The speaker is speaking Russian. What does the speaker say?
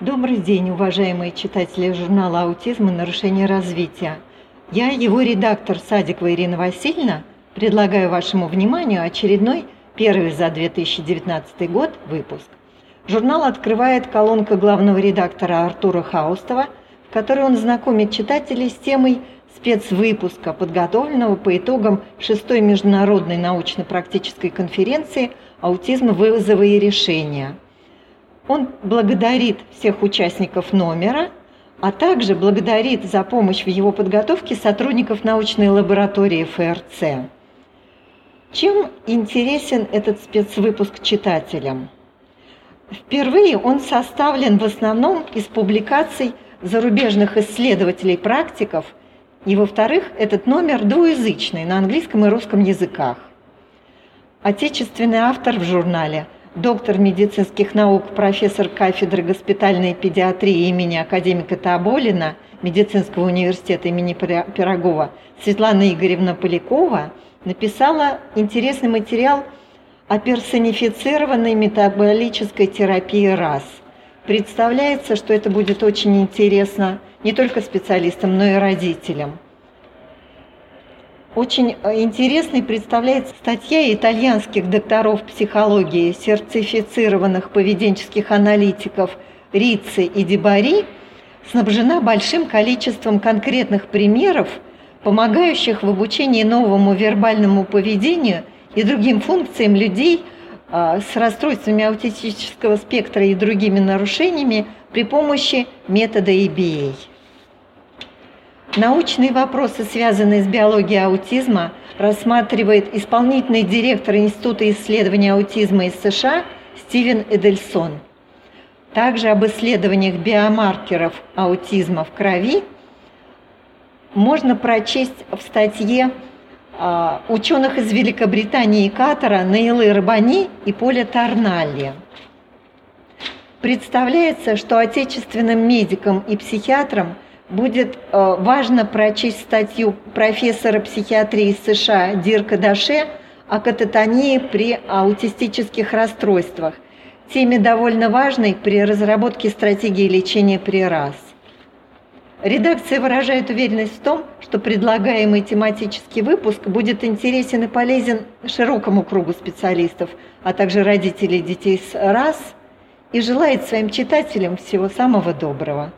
Добрый день, уважаемые читатели журнала «Аутизм и нарушение развития». Я, его редактор Садикова Ирина Васильевна, предлагаю вашему вниманию очередной, первый за 2019 год, выпуск. Журнал открывает колонка главного редактора Артура Хаустова, в которой он знакомит читателей с темой спецвыпуска, подготовленного по итогам шестой международной научно-практической конференции «Аутизм. Вызовы и решения», он благодарит всех участников номера, а также благодарит за помощь в его подготовке сотрудников научной лаборатории ФРЦ. Чем интересен этот спецвыпуск читателям? Впервые он составлен в основном из публикаций зарубежных исследователей-практиков, и, во-вторых, этот номер двуязычный на английском и русском языках. Отечественный автор в журнале – доктор медицинских наук, профессор кафедры госпитальной педиатрии имени академика Таболина Медицинского университета имени Пирогова Светлана Игоревна Полякова написала интересный материал о персонифицированной метаболической терапии РАС. Представляется, что это будет очень интересно не только специалистам, но и родителям. Очень э, интересной представляется статья итальянских докторов психологии, сертифицированных поведенческих аналитиков Рицци и Дебари, снабжена большим количеством конкретных примеров, помогающих в обучении новому вербальному поведению и другим функциям людей э, с расстройствами аутистического спектра и другими нарушениями при помощи метода EBA. Научные вопросы, связанные с биологией аутизма, рассматривает исполнительный директор Института исследования аутизма из США Стивен Эдельсон. Также об исследованиях биомаркеров аутизма в крови можно прочесть в статье а, ученых из Великобритании и Катара Нейлы Рабани и Поля Тарналли. Представляется, что отечественным медикам и психиатрам – будет э, важно прочесть статью профессора психиатрии США Дирка Даше о кататонии при аутистических расстройствах, теме довольно важной при разработке стратегии лечения при РАС. Редакция выражает уверенность в том, что предлагаемый тематический выпуск будет интересен и полезен широкому кругу специалистов, а также родителей детей с РАС, и желает своим читателям всего самого доброго.